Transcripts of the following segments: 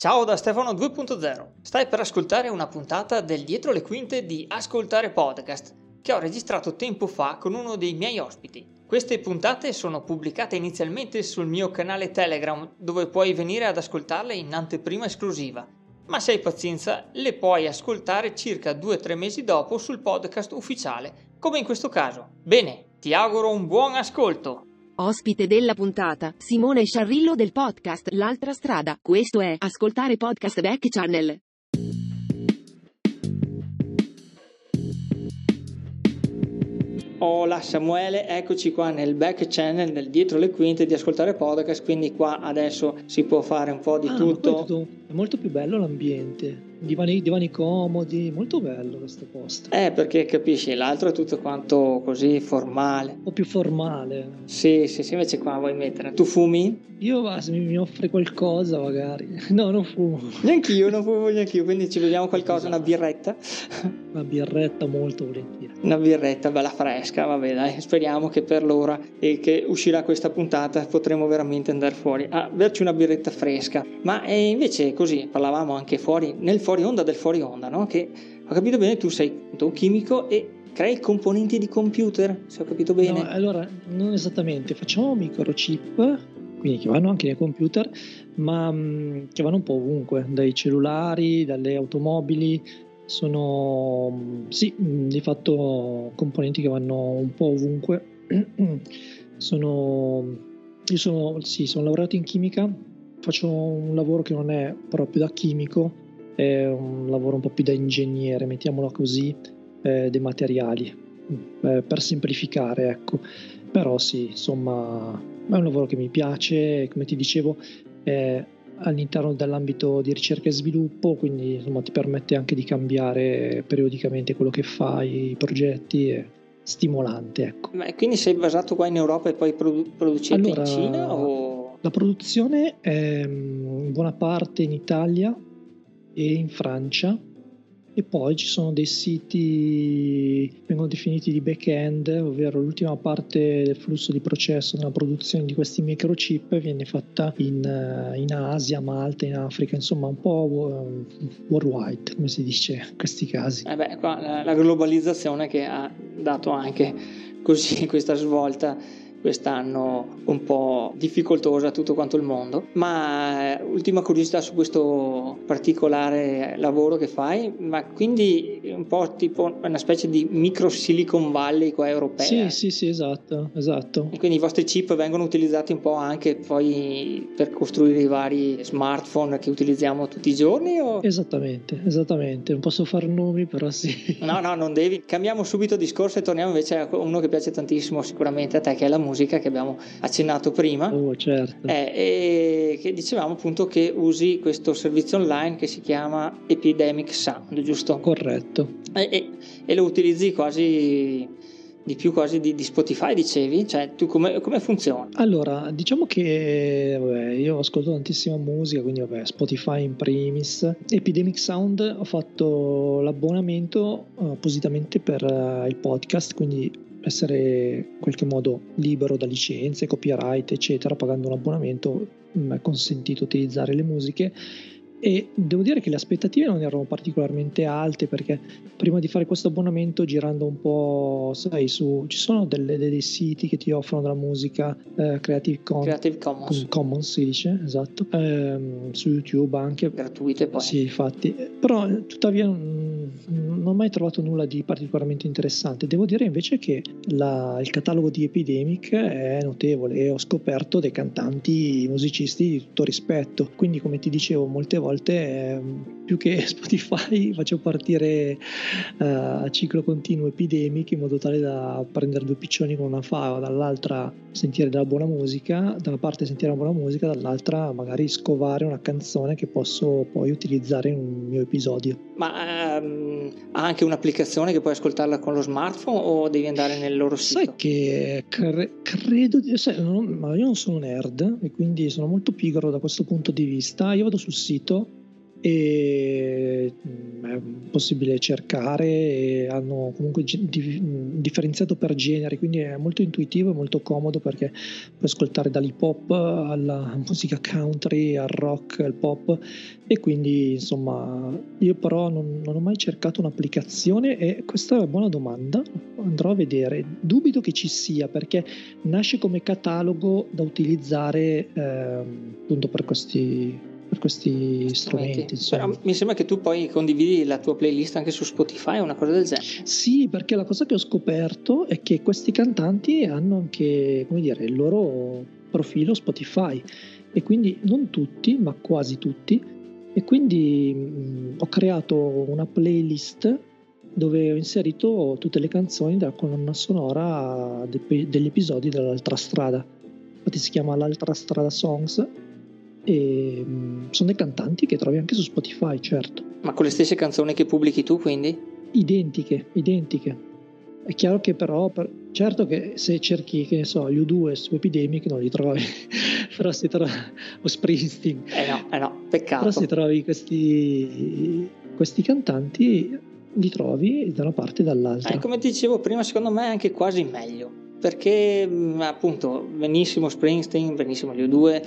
Ciao da Stefano 2.0. Stai per ascoltare una puntata del Dietro le quinte di Ascoltare Podcast che ho registrato tempo fa con uno dei miei ospiti. Queste puntate sono pubblicate inizialmente sul mio canale Telegram dove puoi venire ad ascoltarle in anteprima esclusiva. Ma se hai pazienza le puoi ascoltare circa 2-3 mesi dopo sul podcast ufficiale, come in questo caso. Bene, ti auguro un buon ascolto! Ospite della puntata, Simone Sciarrillo del podcast L'altra strada. Questo è Ascoltare Podcast Back Channel. Hola Samuele, eccoci qua nel back channel, nel dietro le quinte di Ascoltare Podcast, quindi qua adesso si può fare un po' di Ah, ma tutto. è tutto- È molto più bello l'ambiente. Divani, divani comodi, molto bello questo posto. Eh, perché capisci, l'altro è tutto quanto così formale. Un po' più formale. Sì, sì, sì, invece qua vuoi mettere. Tu fumi? Io va, se mi, offre qualcosa magari. No, non fumo. Neanch'io, non fumo neanch'io, quindi ci beviamo qualcosa, una birretta. Una birretta molto volentieri. Una birretta bella fresca, vabbè dai, speriamo che per l'ora e che uscirà questa puntata potremo veramente andare fuori a berci una birretta fresca. Ma eh, invece così, parlavamo anche fuori, nel fuori onda del fuori onda, no? Che ho capito bene, tu sei un chimico e crei componenti di computer, se ho capito bene. No, allora, non esattamente. Facciamo microchip, quindi che vanno anche nei computer, ma mh, che vanno un po' ovunque, dai cellulari, dalle automobili. Sono mh, sì, mh, di fatto componenti che vanno un po' ovunque. sono io sono, sì, sono laureato in chimica, faccio un lavoro che non è proprio da chimico, è un lavoro un po' più da ingegnere, mettiamolo così, eh, dei materiali, eh, per semplificare, ecco. Però sì, insomma, è un lavoro che mi piace, come ti dicevo, è all'interno dell'ambito di ricerca e sviluppo, quindi insomma ti permette anche di cambiare periodicamente quello che fai, i progetti, è stimolante, ecco. Ma quindi sei basato qua in Europa e poi produ- producete Allora, in Cina o... La produzione è mm, in buona parte in Italia e in Francia e poi ci sono dei siti vengono definiti di back-end, ovvero l'ultima parte del flusso di processo nella produzione di questi microchip viene fatta in, eh, in Asia, Malta, in Africa, insomma un po' eh, worldwide, come si dice in questi casi. Eh beh, qua la globalizzazione che ha dato anche così questa svolta quest'anno un po' difficoltosa tutto quanto il mondo. Ma eh, ultima curiosità su questo particolare lavoro che fai, ma quindi un po' tipo una specie di micro Silicon Valley qua europea. Sì, sì, sì, esatto, esatto. E quindi i vostri chip vengono utilizzati un po' anche poi per costruire i vari smartphone che utilizziamo tutti i giorni? O... Esattamente, esattamente. Non posso fare nomi, però sì. No, no, non devi. Cambiamo subito discorso e torniamo invece a uno che piace tantissimo sicuramente a te, che è la musica che abbiamo accennato prima. Oh, certo. Eh, e che dicevamo appunto che usi questo servizio online che si chiama Epidemic Sound, giusto? Corretto. E, e- e lo utilizzi quasi di più quasi di, di Spotify, dicevi? Cioè, tu come, come funziona? Allora, diciamo che vabbè, io ascolto tantissima musica, quindi vabbè, Spotify in primis. Epidemic Sound ho fatto l'abbonamento eh, appositamente per eh, il podcast, quindi essere in qualche modo libero da licenze, copyright, eccetera, pagando un abbonamento mi è consentito utilizzare le musiche e devo dire che le aspettative non erano particolarmente alte perché prima di fare questo abbonamento girando un po' sai su ci sono delle- dei siti che ti offrono della musica eh, Creative Con- Creative Commons, Com- Commons si dice esatto. Ehm, su YouTube anche. Gratuite poi. sì infatti. Però eh, tuttavia non, non ho mai trovato nulla di particolarmente interessante. Devo dire invece che la- il catalogo di Epidemic è notevole e ho scoperto dei cantanti musicisti di tutto rispetto. Quindi come ti dicevo molte volte ehm, più che Spotify faccio partire eh, a ciclo continuo Epidemic in modo tale da prendere due piccioni con una fava dall'altra sentire della buona musica da una parte sentire una buona musica dall'altra magari scovare una canzone che posso poi utilizzare in un mio episodio Ma ehm, ha anche un'applicazione che puoi ascoltarla con lo smartphone o devi andare nel loro sito? Sai che cre- credo di sai, non- ma io non sono nerd e quindi sono molto pigro da questo punto di vista. Io vado sul sito e mm, è possibile cercare hanno comunque differenziato per generi quindi è molto intuitivo e molto comodo perché puoi ascoltare dall'hip hop alla musica country al rock al pop. E quindi insomma io però non, non ho mai cercato un'applicazione e questa è una buona domanda. Andrò a vedere. Dubito che ci sia perché nasce come catalogo da utilizzare eh, appunto per questi per questi strumenti. Però mi sembra che tu poi condividi la tua playlist anche su Spotify o una cosa del genere. Sì, perché la cosa che ho scoperto è che questi cantanti hanno anche, come dire, il loro profilo Spotify e quindi non tutti, ma quasi tutti. E quindi mh, ho creato una playlist dove ho inserito tutte le canzoni della colonna sonora de- degli episodi dell'altra strada. Infatti si chiama L'altra strada Songs e mm, sono dei cantanti che trovi anche su Spotify, certo. Ma con le stesse canzoni che pubblichi tu, quindi? Identiche, identiche. È chiaro che però, per, certo che se cerchi, che ne so, gli U2 su Epidemic non li trovi, però se trovi, o Springsteen. Eh no, eh no, peccato. Però se trovi questi, questi cantanti, li trovi da una parte e dall'altra. Eh, come dicevo prima, secondo me è anche quasi meglio, perché mm, appunto benissimo Springsteen, benissimo gli U2,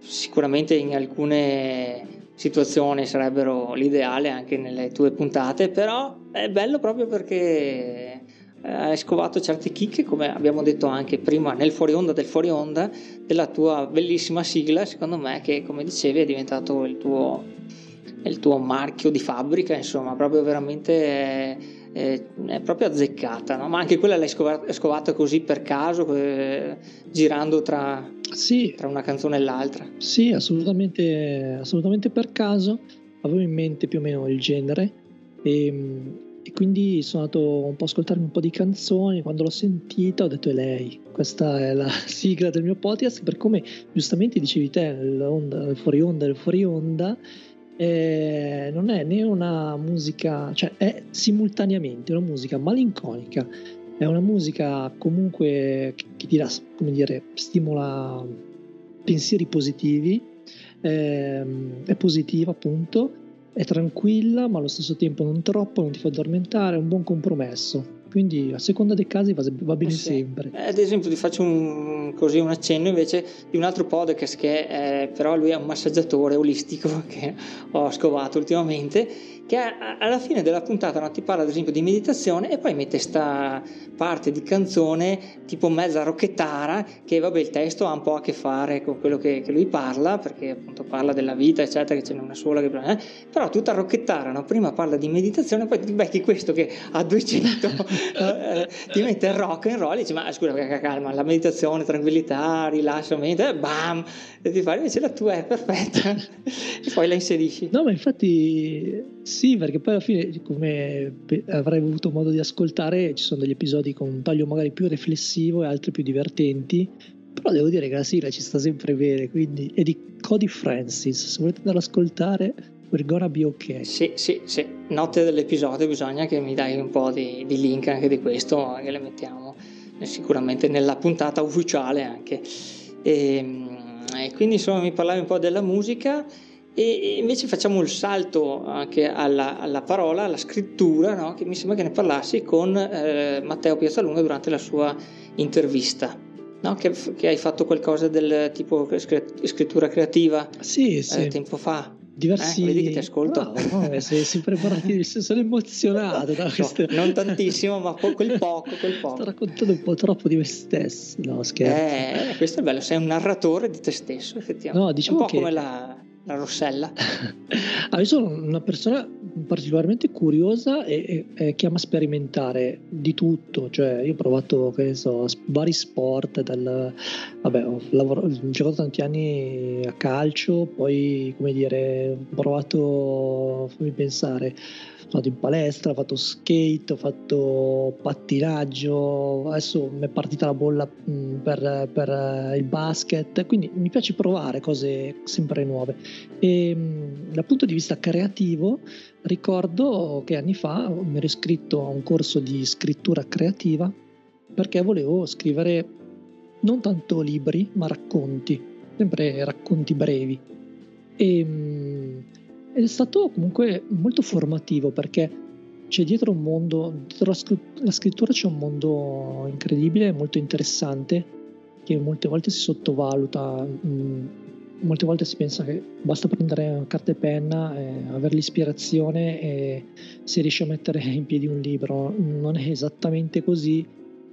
sicuramente in alcune situazioni sarebbero l'ideale anche nelle tue puntate, però è bello proprio perché eh, hai scovato certe chicche, come abbiamo detto anche prima nel fuori onda del fuori onda, della tua bellissima sigla, secondo me, che come dicevi è diventato il tuo, il tuo marchio di fabbrica, insomma, proprio veramente... È, è, proprio azzeccata, no? ma anche quella l'hai scovata, scovata così per caso, eh, girando tra, sì. tra una canzone e l'altra. Sì, assolutamente, assolutamente per caso. Avevo in mente più o meno il genere e, e quindi sono andato un po' a ascoltarmi un po' di canzoni. Quando l'ho sentita ho detto è lei, questa è la sigla del mio podcast. Per come giustamente dicevi te, fuori onda, fuori onda. Eh, non è né una musica, cioè è simultaneamente una musica malinconica, è una musica comunque che ti dà, come dire, stimola pensieri positivi, ehm, è positiva appunto, è tranquilla ma allo stesso tempo non troppo, non ti fa addormentare, è un buon compromesso. Quindi a seconda dei casi va, va bene sì. sempre. Ad esempio ti faccio un, così un accenno invece di un altro podcast che è, però lui è un massaggiatore olistico che ho scovato ultimamente che alla fine della puntata no, ti parla ad esempio di meditazione e poi mette questa parte di canzone tipo mezza rocchettara che vabbè il testo ha un po' a che fare con quello che, che lui parla perché appunto parla della vita eccetera che ce n'è una sola che eh, però tutta rocchettara no? prima parla di meditazione poi ti becchi questo che a 200 eh, ti mette il rock and roll e dici ma scusa calma la meditazione tranquillità rilassamento eh, bam! E ti fai invece la tua è perfetta. E poi la inserisci. No ma infatti sì, perché poi alla fine, come avrai avuto modo di ascoltare, ci sono degli episodi con un taglio magari più riflessivo e altri più divertenti. Però devo dire che la sigla ci sta sempre bene, quindi è di Cody Francis. Se volete andare ad ascoltare, we're gonna be ok. Sì, sì, sì. Notte dell'episodio, bisogna che mi dai un po' di, di link anche di questo, che le mettiamo sicuramente nella puntata ufficiale anche. E, ehm, e quindi insomma mi parlavi un po' della musica e invece facciamo il salto anche alla, alla parola, alla scrittura, no? che mi sembra che ne parlassi con eh, Matteo Piazzalunga durante la sua intervista. No? Che, che, hai fatto qualcosa del tipo scrittura creativa sì, eh, sì. tempo fa. Diversi... Eh, vedi che ti ascolto. No, no, sei, sei preparati, sono emozionato da queste... no, non tantissimo, ma quel poco, quel poco. Sto raccontando un po' troppo di me stesso. No, scherzo. Eh, questo è bello, sei un narratore di te stesso, effettivamente. No, diciamo un po' che... come la la Rossella? ah, io sono una persona particolarmente curiosa e, e, e, che ama sperimentare di tutto, cioè io ho provato, che ne so, vari sport, dal, vabbè, ho, lavoro, ho giocato tanti anni a calcio, poi come dire, ho provato, fammi pensare, andato in palestra, ho fatto skate, ho fatto pattinaggio, adesso mi è partita la bolla mm, per, per eh, il basket, quindi mi piace provare cose sempre nuove. E mm, dal punto di vista creativo ricordo che anni fa mi ero iscritto a un corso di scrittura creativa perché volevo scrivere non tanto libri ma racconti, sempre racconti brevi. E, mm, ed è stato comunque molto formativo perché c'è dietro un mondo, dietro la scrittura c'è un mondo incredibile, molto interessante, che molte volte si sottovaluta. Molte volte si pensa che basta prendere carta e penna, e avere l'ispirazione e si riesce a mettere in piedi un libro. Non è esattamente così,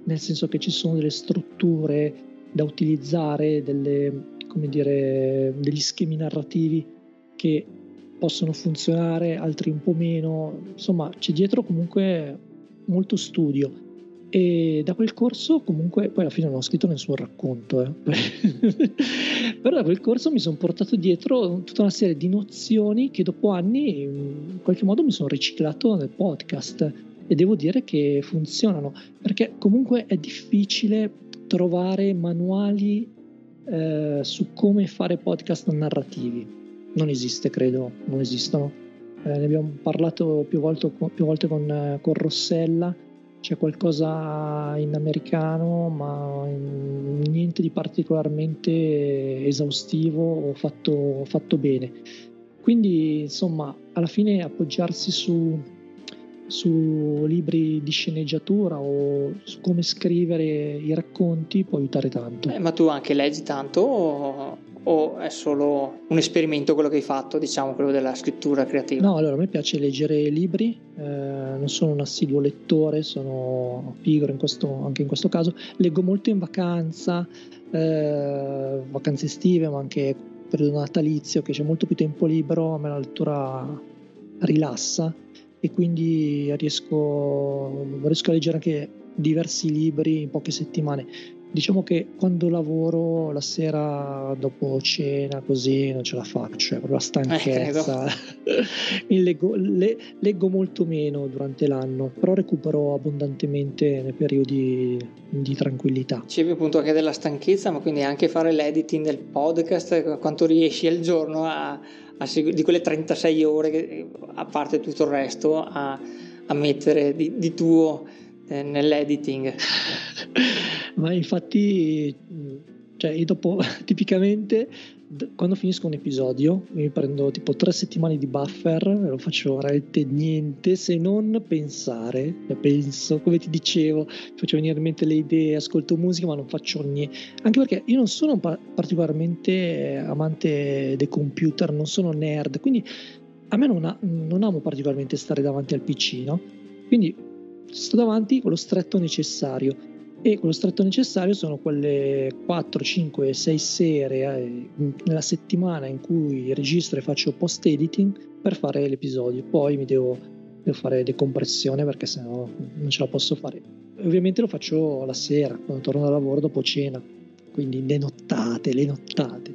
nel senso che ci sono delle strutture da utilizzare, delle, dire, degli schemi narrativi che possono funzionare, altri un po' meno, insomma c'è dietro comunque molto studio. E da quel corso comunque poi alla fine non ho scritto nessun racconto eh. però da quel corso mi sono portato dietro tutta una serie di nozioni che dopo anni in qualche modo mi sono riciclato nel podcast. E devo dire che funzionano perché comunque è difficile trovare manuali eh, su come fare podcast narrativi non esiste, credo, non esistono. Eh, ne abbiamo parlato più volte, più volte con, eh, con, Rossella, c'è qualcosa in americano, ma niente di particolarmente esaustivo o fatto, fatto bene. Quindi, insomma, alla fine appoggiarsi su, su libri di sceneggiatura o su come scrivere i racconti può aiutare tanto. Eh, ma tu anche leggi tanto o o è solo un esperimento quello che hai fatto, diciamo, quello della scrittura creativa? No, allora a me piace leggere libri, eh, non sono un assiduo lettore, sono pigro in questo, anche in questo caso, leggo molto in vacanza, eh, vacanze estive, ma anche periodo natalizio, che c'è molto più tempo libero, a me la lettura rilassa e quindi riesco, riesco a leggere anche diversi libri in poche settimane Diciamo che quando lavoro la sera dopo cena così non ce la faccio, è proprio la stanchezza. Eh, leggo, le, leggo, molto meno durante l'anno, però recupero abbondantemente nei periodi di tranquillità. Dicevi appunto anche della stanchezza, ma quindi anche fare l'editing del podcast, quanto riesci al giorno a, a segu- di quelle 36 ore, che, a parte tutto il resto, a, a mettere di, di tuo eh, nell'editing? Ma infatti, cioè io dopo, tipicamente, quando finisco un episodio, mi prendo tipo tre settimane di buffer e lo faccio veramente niente se non pensare. Penso, come ti dicevo, faccio venire in mente le idee, ascolto musica, ma non faccio niente. Anche perché io non sono particolarmente amante dei computer, non sono nerd, quindi a me non, ha, non amo particolarmente stare davanti al PC, no? Quindi sto davanti con lo stretto necessario e quello stretto necessario sono quelle 4, 5, 6 sere eh, nella settimana in cui registro e faccio post editing per fare l'episodio. Poi mi devo, devo fare decompressione perché sennò non ce la posso fare. Ovviamente lo faccio la sera, quando torno da lavoro dopo cena, quindi le nottate, le nottate.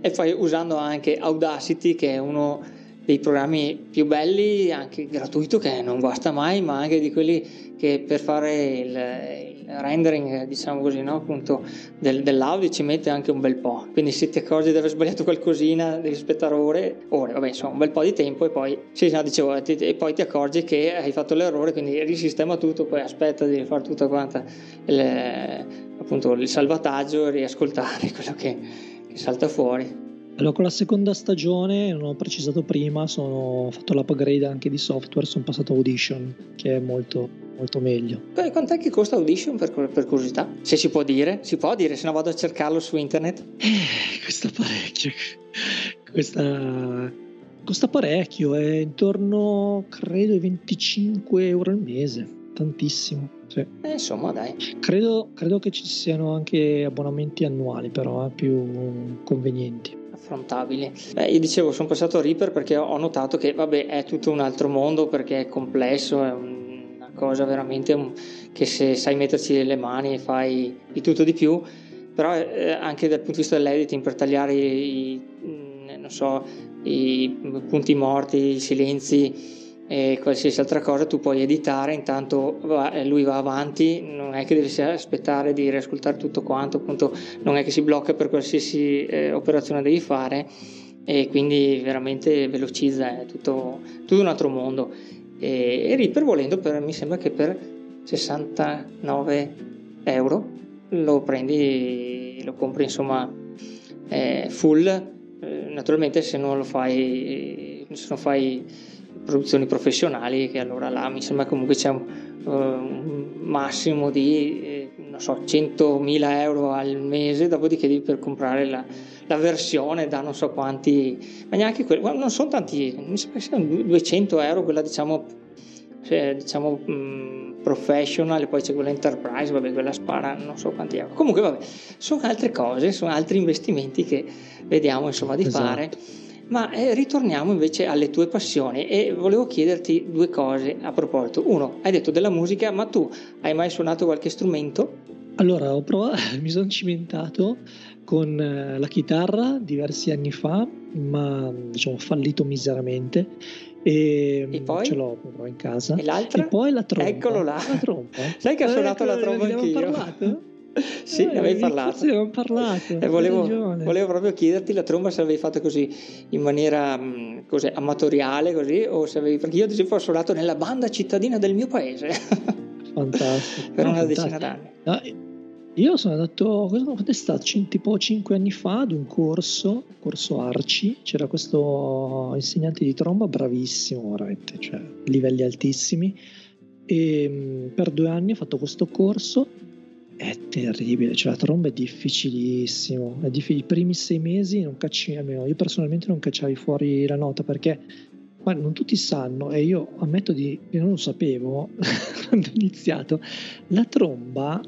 E poi usando anche Audacity che è uno dei programmi più belli, anche gratuito, che non guasta mai, ma anche di quelli che per fare il, il rendering, diciamo così, no? Appunto, del, dell'audio ci mette anche un bel po'. Quindi se ti accorgi di aver sbagliato qualcosina, devi aspettare ore, ore, vabbè, insomma, un bel po' di tempo e poi, sì, no, dicevo, ti, e poi ti accorgi che hai fatto l'errore, quindi risistema tutto, poi aspetta di fare tutta quanta il, appunto, il salvataggio e riascoltare quello che, che salta fuori. Allora, con la seconda stagione, non ho precisato prima, sono, ho fatto l'upgrade anche di software, sono passato a Audition, che è molto, molto meglio. Quant'è che costa Audition per, per, curiosità? Se si può dire, si può dire, se no vado a cercarlo su internet. Eh, costa parecchio. Questa costa parecchio, è intorno, credo, ai 25 euro al mese, tantissimo. Sì. Eh, insomma, dai. Credo, credo, che ci siano anche abbonamenti annuali, però, eh, più convenienti affrontabili. Beh, io dicevo, sono passato a Reaper perché ho notato che, vabbè, è tutto un altro mondo perché è complesso, è una cosa veramente un, che se sai metterci le mani fai di tutto di più, però eh, anche dal punto di vista dell'editing per tagliare i, i, so, i punti morti, i silenzi e qualsiasi altra cosa tu puoi editare, intanto va, eh, lui va avanti, non è che devi aspettare di riascoltare tutto quanto, appunto non è che si blocca per qualsiasi eh, operazione devi fare e quindi veramente velocizza, è tutto, tutto un altro mondo. E, e Reaper volendo per, mi sembra che per 69 euro lo prendi, lo compri insomma eh, full, eh, naturalmente se non lo fai se non fai produzioni professionali, che allora là mi sembra comunque c'è un, uh, un massimo di eh, non so, 100.000 euro al mese, dopodiché devi per comprare la, la versione da non so quanti, ma neanche quello, non sono tanti, mi sembra che siano 200 euro quella diciamo, cioè, diciamo mh, mm, professional e poi c'è quella enterprise, vabbè quella spara non so quanti euro. Comunque vabbè, sono altre cose, sono altri investimenti che vediamo insomma di esatto. fare ma eh, ritorniamo invece alle tue passioni e volevo chiederti due cose a proposito. Uno, hai detto della musica, ma tu hai mai suonato qualche strumento? Allora, ho provato, mi sono cimentato con eh, la chitarra diversi anni fa, ma diciamo fallito miseramente. E, e poi? ce l'ho proprio in casa. E l'altra? E poi la tromba. Eccolo là. La tromba. Sai che ho suonato la tromba anch'io? parlato? sì, ne avevi parlato. Sì, abbiamo parlato. E volevo, volevo, proprio chiederti la tromba se l'avevi fatta così in maniera mh, così, amatoriale, così, o se avevi. Perché io, ad esempio, ho suonato nella banda cittadina del mio paese. Fantastico. per no, una fantastico. decina d'anni. No, io sono andato, quando è stato? Tipo 5 anni fa ad un corso, corso Arci, c'era questo insegnante di tromba bravissimo, veramente, cioè livelli altissimi. E per due anni ho fatto questo corso è terribile, cioè la tromba è difficilissimo, è difficile. i primi sei mesi non cacci, almeno io personalmente non cacciavi fuori la nota perché ma non tutti sanno e io ammetto di che non lo sapevo quando ho iniziato, la tromba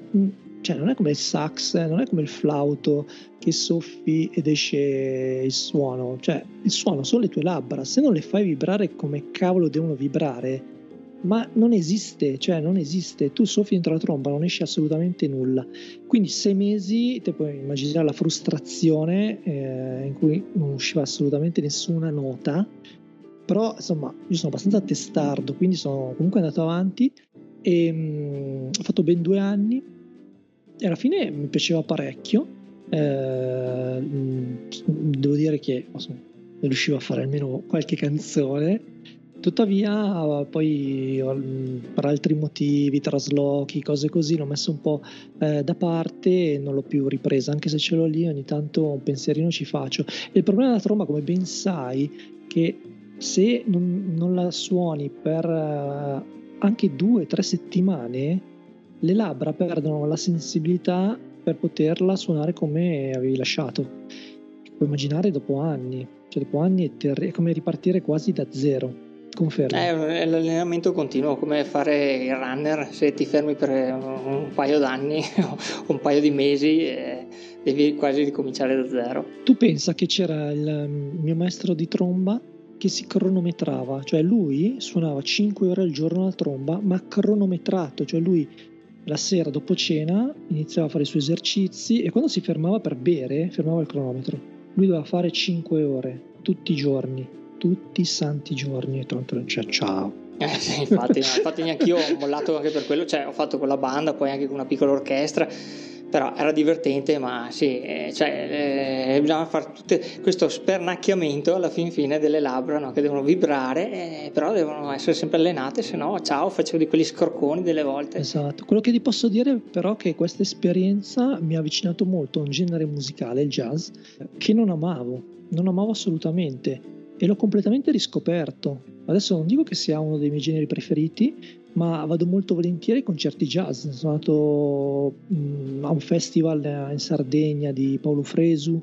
cioè non è come il sax, non è come il flauto che soffi ed esce il suono, cioè il suono sono le tue labbra, se non le fai vibrare come cavolo devono vibrare, ma non esiste, cioè non esiste, tu soffi dentro la tromba, non esce assolutamente nulla. Quindi sei mesi, te puoi immaginare la frustrazione eh, in cui non usciva assolutamente nessuna nota, però insomma io sono abbastanza testardo, quindi sono comunque andato avanti. E mh, mm, ho fatto ben due anni. E alla fine mi piaceva parecchio. Eh, mh, mm, devo dire che insomma, riuscivo a fare almeno qualche canzone Tuttavia, poi per altri motivi, traslochi, cose così, l'ho messo un po' eh, da parte e non l'ho più ripresa, anche se ce l'ho lì, ogni tanto un pensierino ci faccio. E il problema della tromba, come ben sai, che se non, non la suoni per eh, anche due o tre settimane, le labbra perdono la sensibilità per poterla suonare come avevi lasciato. Puoi immaginare dopo anni, cioè dopo anni è, ter- è come ripartire quasi da zero. Confermo. È l'allenamento continuo, come fare il runner, se ti fermi per un paio d'anni o un paio di mesi eh, devi quasi ricominciare da zero. Tu pensa che c'era il mio maestro di tromba che si cronometrava, cioè lui suonava 5 ore al giorno la tromba, ma cronometrato, cioè lui la sera dopo cena iniziava a fare i suoi esercizi e quando si fermava per bere fermava il cronometro. Lui doveva fare 5 ore tutti i giorni tutti i santi giorni e tanto non c'è ciao. Eh, sì, infatti, infatti neanche io ho mollato anche per quello, cioè ho fatto con la banda, poi anche con una piccola orchestra, però era divertente, ma sì, eh, cioè, eh, bisogna fare tutto questo spernacchiamento alla fin fine delle labbra no? che devono vibrare, eh, però devono essere sempre allenate, se no ciao, facevo di quelli scorconi delle volte. Esatto, quello che ti posso dire però è che questa esperienza mi ha avvicinato molto a un genere musicale, il jazz, che non amavo, non amavo assolutamente e l'ho completamente riscoperto. Adesso non dico che sia uno dei miei generi preferiti, ma vado molto volentieri ai concerti jazz. Sono andato mh, a un festival in Sardegna di Paolo Fresu,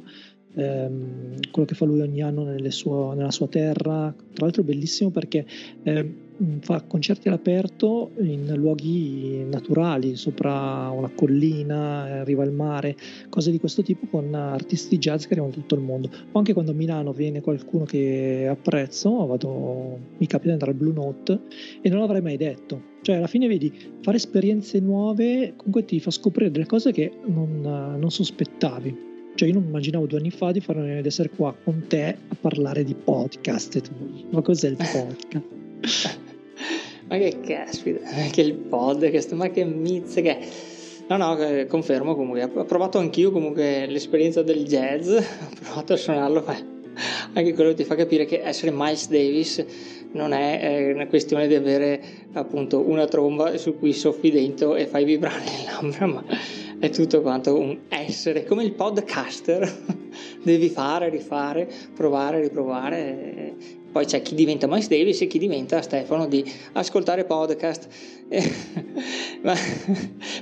ehm, quello che fa lui ogni anno suo, nella sua terra. Tra l'altro è bellissimo perché eh, fa concerti all'aperto in luoghi naturali, sopra una collina, arriva al mare, cose di questo tipo con artisti jazz che arrivano da tutto il mondo. O anche quando a Milano viene qualcuno che apprezzo, vado, mi capita di andare al Blue Note e non l'avrei mai detto. Cioè, alla fine vedi, fare esperienze nuove comunque ti fa scoprire delle cose che non, non sospettavi. Cioè, io non immaginavo due anni fa di, fare, di essere qua con te a parlare di podcast. Ma cos'è il podcast? Ma che caspita, che il podcast, ma che mizze che... No, no, eh, confermo comunque, ho provato anch'io comunque l'esperienza del jazz, ho provato a suonarlo, ma anche quello ti fa capire che essere Miles Davis non è eh, una questione di avere appunto una tromba su cui soffi dentro e fai vibrare le labbra, ma è tutto quanto un essere, come il podcaster devi fare, rifare, provare, riprovare. Poi c'è chi diventa Miles Davis e chi diventa Stefano di ascoltare podcast. ma,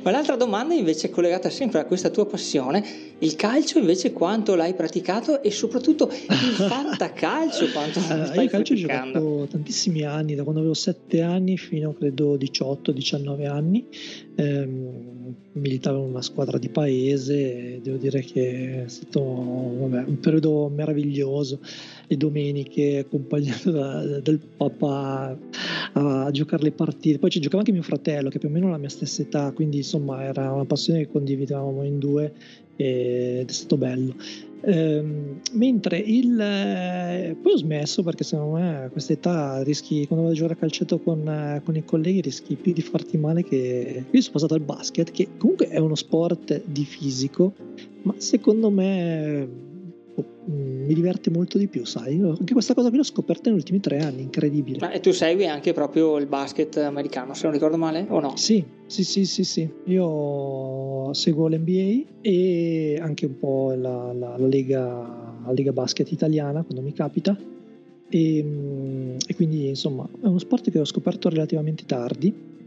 ma, l'altra domanda invece è collegata sempre a questa tua passione, il calcio invece quanto l'hai praticato e soprattutto il fantacalcio quanto uh, stai Io calcio ho giocato tantissimi anni, da quando avevo 7 anni fino a credo 18-19 anni, ehm, militavo in una squadra di paese devo dire che è stato vabbè, un periodo meraviglioso, le domeniche accompagnato da, dal papà a, a giocare le partite, poi ci giocava anche mio fratello che più o meno ha la mia stessa età, quindi insomma era una passione che condividevamo in due ed è stato bello. Ehm, mentre il eh, poi ho smesso perché secondo me a questa età rischi quando vai a giocare a calcetto con, eh, con, i colleghi rischi più di farti male che io sono passato al basket che comunque è uno sport di fisico ma secondo me mi diverte molto di più, sai? Anche questa cosa qui l'ho scoperta negli ultimi tre anni, incredibile. Ma e tu segui anche proprio il basket americano, se non ricordo male, o no? Sì, sì, sì, sì, sì. Io seguo l'NBA e anche un po' la, la, la, Lega, la Lega Basket italiana quando mi capita. E, mm, e quindi insomma è uno sport che ho scoperto relativamente tardi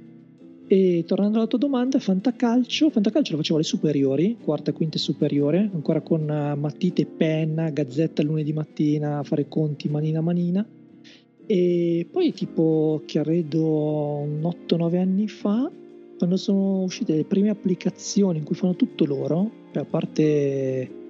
e tornando alla tua domanda, Fantacalcio, Fantacalcio lo facevo alle superiori, quarta e quinta superiore, ancora con eh, matite e penna, gazzetta lunedì mattina, a fare conti manina a manina. E poi tipo, credo, un 8-9 anni fa, quando sono uscite le prime applicazioni in cui fanno tutto loro, cioè a parte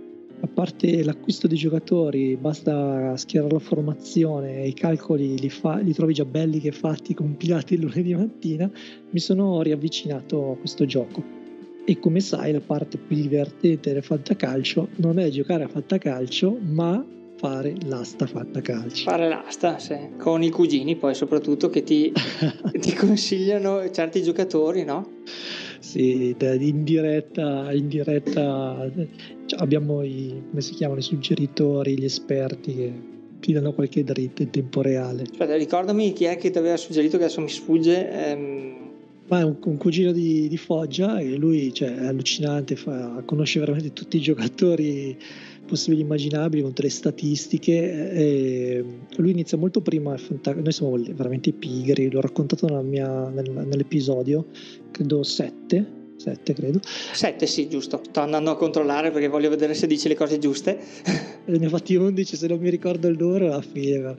a parte l'acquisto dei giocatori, basta schierare la formazione e i calcoli li, fa, li, trovi già belli che fatti, compilati il lunedì mattina, mi sono riavvicinato a questo gioco. E come sai, la parte più divertente del fantacalcio non è giocare a fantacalcio, ma fare l'asta fantacalcio. Fare l'asta, sì. Con i cugini poi soprattutto che ti, ti consigliano certi giocatori, no? Sì, in diretta, in diretta cioè abbiamo i, come si chiamano, i suggeritori, gli esperti che ti danno qualche dritta in tempo reale. Aspetta, ricordami chi è che ti aveva suggerito che adesso mi sfugge. Ehm... Ma è un, un cugino di, di, Foggia e lui cioè, è allucinante, fa, conosce veramente tutti i giocatori possibili e immaginabili con tutte le statistiche lui inizia molto prima noi siamo veramente pigri l'ho raccontato mia, nel, nell'episodio credo 7 7 credo. 7 sì giusto. Sto andando a controllare perché voglio vedere se dici le cose giuste. Ne ho fatti 11 se non mi ricordo il loro alla fine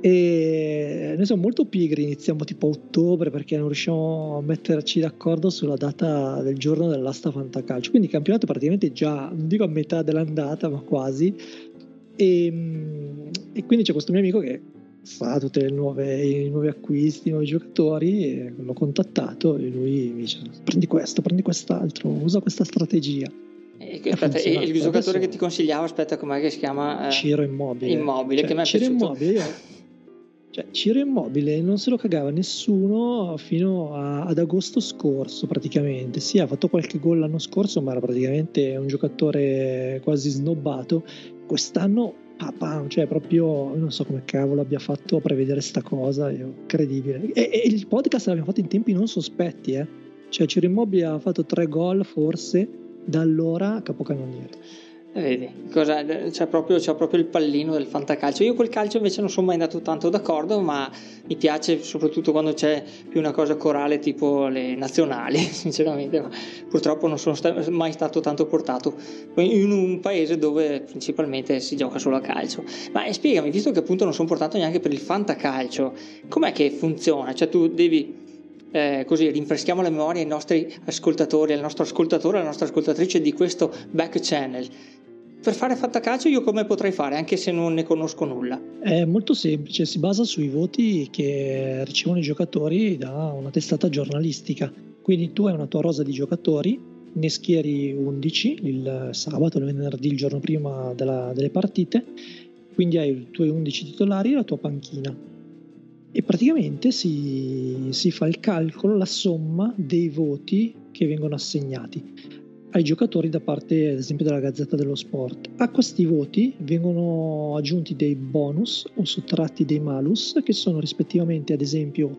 e noi siamo molto pigri iniziamo tipo a ottobre perché non riusciamo a metterci d'accordo sulla data del giorno dell'asta fantacalcio quindi il campionato praticamente già non dico a metà dell'andata ma quasi e, e quindi c'è questo mio amico che fa tutti i nuovi acquisti, i nuovi giocatori l'ho contattato e lui mi dice prendi questo, prendi quest'altro, usa questa strategia. E, aspetta, il giocatore adesso... che ti consigliava, aspetta, com'è che si chiama? Eh, Ciro Immobile. Immobile, cioè, che mi è Ciro piaciuto. Immobile, cioè, Ciro Immobile non se lo cagava nessuno fino a, ad agosto scorso praticamente. Sì, ha fatto qualche gol l'anno scorso, ma era praticamente un giocatore quasi snobbato. Quest'anno papà, cioè proprio non so come cavolo abbia fatto a prevedere sta cosa, è incredibile. E, e il podcast l'abbiamo fatto in tempi non sospetti, eh. Cioè Ciro Immobile ha fatto tre gol forse, da allora capocannoniere. Vedi, cosa, c'è, proprio, c'è, proprio, il pallino del fantacalcio. Io col calcio invece non sono mai andato tanto d'accordo, ma mi piace soprattutto quando c'è più una cosa corale tipo le nazionali, sinceramente. Ma purtroppo non sono sta- mai stato tanto portato in un paese dove principalmente si gioca solo a calcio. Ma eh, spiegami, visto che appunto non sono portato neanche per il fantacalcio, com'è che funziona? Cioè tu devi eh, così rinfreschiamo la memoria ai nostri ascoltatori, al nostro ascoltatore, alla nostra ascoltatrice di questo back channel per fare fantacalcio io come potrei fare anche se non ne conosco nulla? È molto semplice, si basa sui voti che ricevono i giocatori da una testata giornalistica. Quindi tu hai una tua rosa di giocatori, ne schieri 11 il sabato, il venerdì, il giorno prima della, delle partite, quindi hai i tuoi 11 titolari e la tua panchina. E praticamente si, si fa il calcolo, la somma dei voti che vengono assegnati ai giocatori da parte ad esempio della Gazzetta dello Sport. A questi voti vengono aggiunti dei bonus o sottratti dei malus che sono rispettivamente ad esempio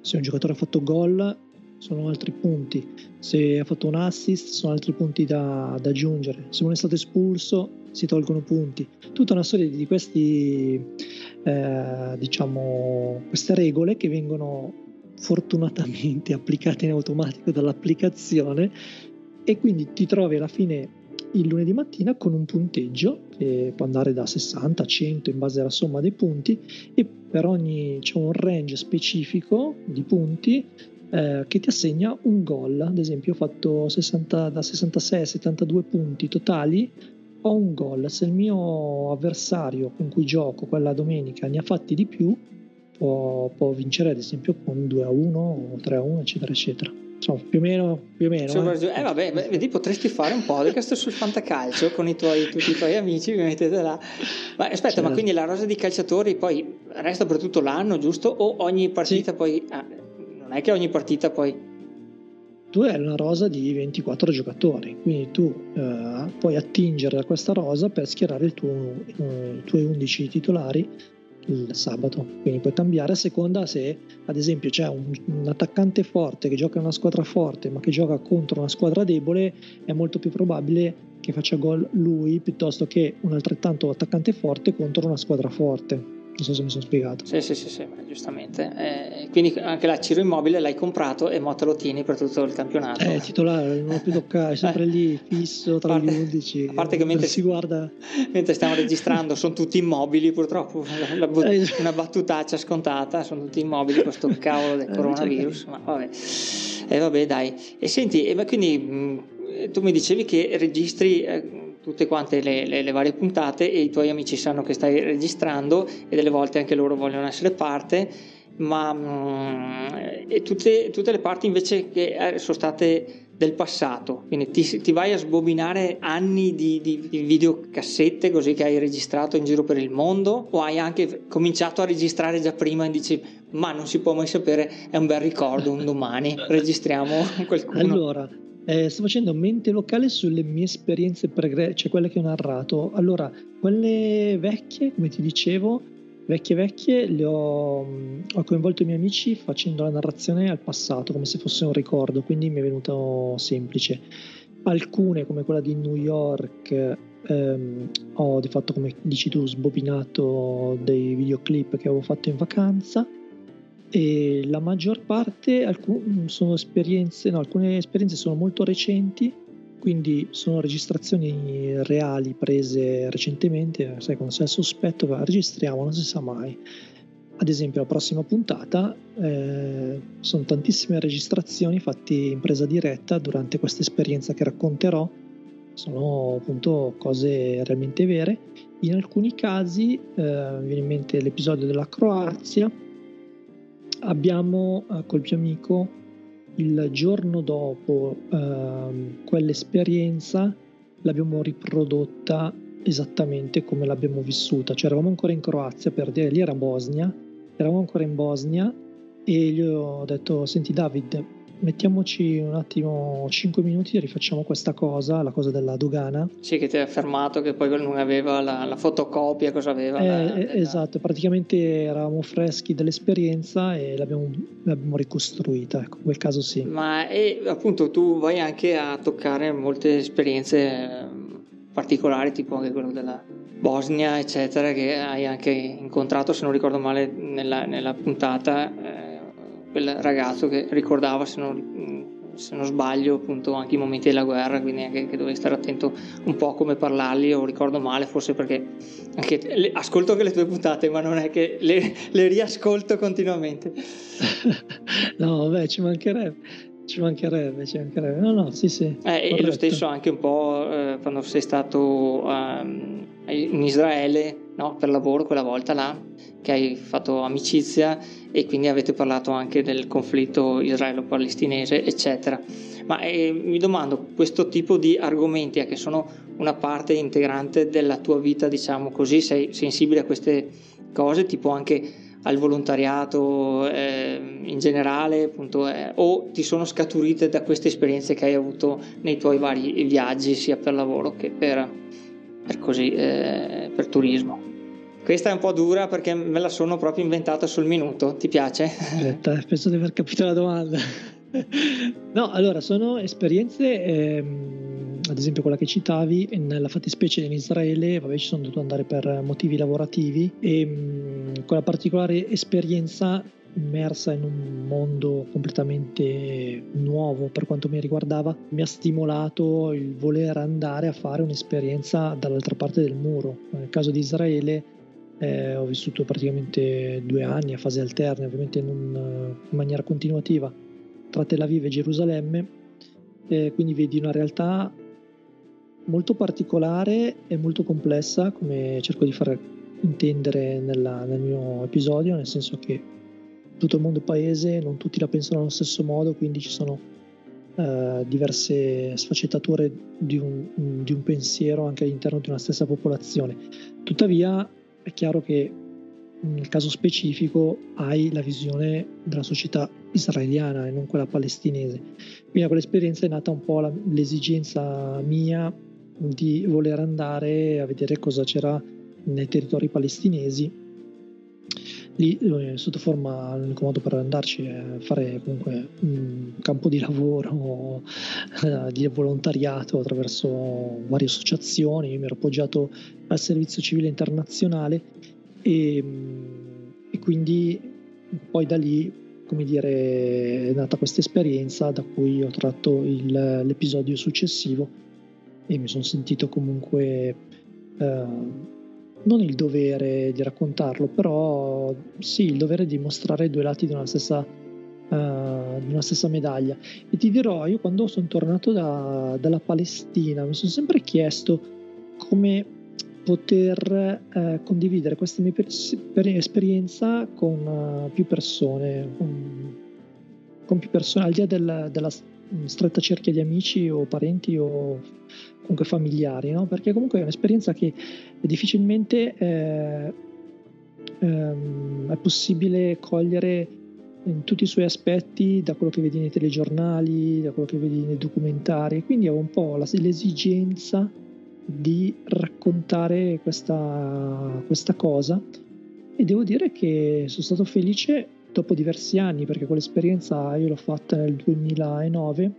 se un giocatore ha fatto gol sono altri punti, se ha fatto un assist sono altri punti da, da aggiungere, se uno è stato espulso si tolgono punti. Tutta una serie di questi, eh, diciamo, queste regole che vengono fortunatamente applicate in automatico dall'applicazione e quindi ti trovi alla fine il lunedì mattina con un punteggio che può andare da 60 a 100 in base alla somma dei punti e per ogni c'è un range specifico di punti eh, che ti assegna un gol. Ad esempio, ho fatto 60, da 66 a 72 punti totali. Ho un gol. Se il mio avversario con cui gioco quella domenica ne ha fatti di più, può, può vincere ad esempio con 2 a 1 o 3 a 1, eccetera, eccetera. Insomma, più o meno, più o meno eh. eh vabbè, vedi, potresti fare un podcast sul fantacalcio con i tuoi, tutti i tuoi amici, vi mettete là. Ma aspetta, certo. ma quindi la rosa di calciatori poi resta per tutto l'anno, giusto? O ogni partita sì. poi... Ah, non è che ogni partita poi tu hai una rosa di 24 giocatori, quindi tu eh, puoi attingere da questa rosa per schierare tuo, eh, i tuoi 11 titolari il sabato. Quindi puoi cambiare a seconda se, ad esempio, c'è un, un, attaccante forte che gioca in una squadra forte ma che gioca contro una squadra debole, è molto più probabile che faccia gol lui piuttosto che un altrettanto attaccante forte contro una squadra forte. Non so se mi sono spiegato. Sì, sì, sì, sì giustamente. Eh, quindi anche la Ciro Immobile l'hai comprato e mo te lo tieni per tutto il campionato. Eh, titolare, non ho più toccare, è sempre lì fisso tra parte, gli 11. A parte che mentre, si guarda... mentre stiamo registrando sono tutti immobili, purtroppo. La, la, eh, una battutaccia scontata, sono tutti immobili questo cavolo del eh, coronavirus. Ma vabbè. E eh, vabbè, dai. E senti, e quindi mh, tu mi dicevi che registri eh, tutte quante le, le, le, varie puntate e i tuoi amici sanno che stai registrando e delle volte anche loro vogliono essere parte, ma mm, e tutte, tutte, le parti invece che eh, sono state del passato, quindi ti, ti vai a sbobinare anni di, di, di, videocassette così che hai registrato in giro per il mondo o hai anche cominciato a registrare già prima e dici ma non si può mai sapere, è un bel ricordo, un domani registriamo qualcuno. Allora, eh, sto facendo mente locale sulle mie esperienze pregresse, cioè quelle che ho narrato. Allora, quelle vecchie, come ti dicevo, vecchie vecchie, le ho, ho, coinvolto i miei amici facendo la narrazione al passato, come se fosse un ricordo, quindi mi è venuto semplice. Alcune, come quella di New York, ehm, ho di fatto, come dici tu, sbobinato dei videoclip che avevo fatto in vacanza e la maggior parte alcun, sono esperienze, no, alcune esperienze sono molto recenti, quindi sono registrazioni reali prese recentemente, sai quando sei sospetto registriamo, non si sa mai. Ad esempio la prossima puntata eh, sono tantissime registrazioni fatte in presa diretta durante questa esperienza che racconterò, sono appunto cose realmente vere. In alcuni casi eh, viene in mente l'episodio della Croazia, abbiamo eh, col mio amico il giorno dopo eh, quell'esperienza l'abbiamo riprodotta esattamente come l'abbiamo vissuta, cioè eravamo ancora in Croazia per dire, lì era Bosnia, eravamo ancora in Bosnia e gli ho detto senti David mettiamoci un attimo 5 minuti e rifacciamo questa cosa, la cosa della dogana. Sì, che ti ha fermato che poi non aveva la, la fotocopia, cosa aveva? Eh, la, eh, esatto, praticamente eravamo freschi dell'esperienza e l'abbiamo, l'abbiamo ricostruita, ecco, in quel caso sì. Ma e, appunto tu vai anche a toccare molte esperienze ehm, particolari, tipo anche quello della Bosnia, eccetera, che hai anche incontrato, se non ricordo male, nella, nella puntata. Eh, quel ragazzo che ricordava, se non, se non, sbaglio, appunto anche i momenti della guerra, quindi anche che dovevi stare attento un po' a come parlargli, o ricordo male, forse perché anche le, ascolto anche le tue puntate, ma non è che le, le riascolto continuamente. no, vabbè, ci mancherebbe. Ci mancherebbe, ci mancherebbe. No, no, sì, sì. Eh, e lo stesso anche un po' eh, quando sei stato um, in Israele, no? per lavoro quella volta là, che hai fatto amicizia e quindi avete parlato anche del conflitto israelo-palestinese, eccetera. Ma eh, mi domando, questo tipo di argomenti eh, che sono una parte integrante della tua vita, diciamo così, sei sensibile a queste cose, tipo anche al volontariato eh, in generale, appunto, eh, o ti sono scaturite da queste esperienze che hai avuto nei tuoi vari viaggi, sia per lavoro che per, per, così, eh, per turismo? Questa è un po' dura perché me la sono proprio inventata sul minuto, ti piace? Aspetta, penso di aver capito la domanda. no, allora sono esperienze, ehm, ad esempio quella che citavi, nella fattispecie in Israele, vabbè ci sono dovuto andare per motivi lavorativi e mh, mm, quella particolare esperienza immersa in un mondo completamente nuovo per quanto mi riguardava, mi ha stimolato il voler andare a fare un'esperienza dall'altra parte del muro. Nel caso di Israele eh, ho vissuto praticamente due anni a fasi alterne, ovviamente in, un, in maniera continuativa tra Tel Aviv e Gerusalemme, eh, quindi vedi una realtà molto particolare e molto complessa, come cerco di far intendere nella, nel mio episodio, nel senso che tutto il mondo paese, non tutti la pensano allo stesso modo, quindi ci sono uh, diverse sfaccettature di un, di un, pensiero anche all'interno di una stessa popolazione. Tuttavia è chiaro che nel caso specifico hai la visione della società israeliana e non quella palestinese. Quindi da quell'esperienza è nata un po' la, l'esigenza mia di voler andare a vedere cosa c'era nei territori palestinesi lì eh, sotto forma l'unico modo per andarci è fare comunque un campo di lavoro eh, di volontariato attraverso varie associazioni. Io mi ero appoggiato al servizio civile internazionale e, mm, e quindi poi da lì come dire è nata questa esperienza da cui ho tratto il, l'episodio successivo e mi sono sentito comunque eh, non il dovere di raccontarlo, però sì, il dovere di mostrare i due lati di una stessa, uh, di una stessa medaglia. E ti dirò, io quando sono tornato da, dalla Palestina mi sono sempre chiesto come poter uh, condividere questa mia per- per- esperienza con uh, più persone, con, con, più persone, al di là del, della stretta cerchia di amici o parenti o comunque familiari, no? perché comunque è un'esperienza che difficilmente eh, ehm, è possibile cogliere in tutti i suoi aspetti da quello che vedi nei telegiornali, da quello che vedi nei documentari, quindi avevo un po' la, l'esigenza di raccontare questa, questa cosa. E devo dire che sono stato felice dopo diversi anni perché quell'esperienza io l'ho fatta nel 2009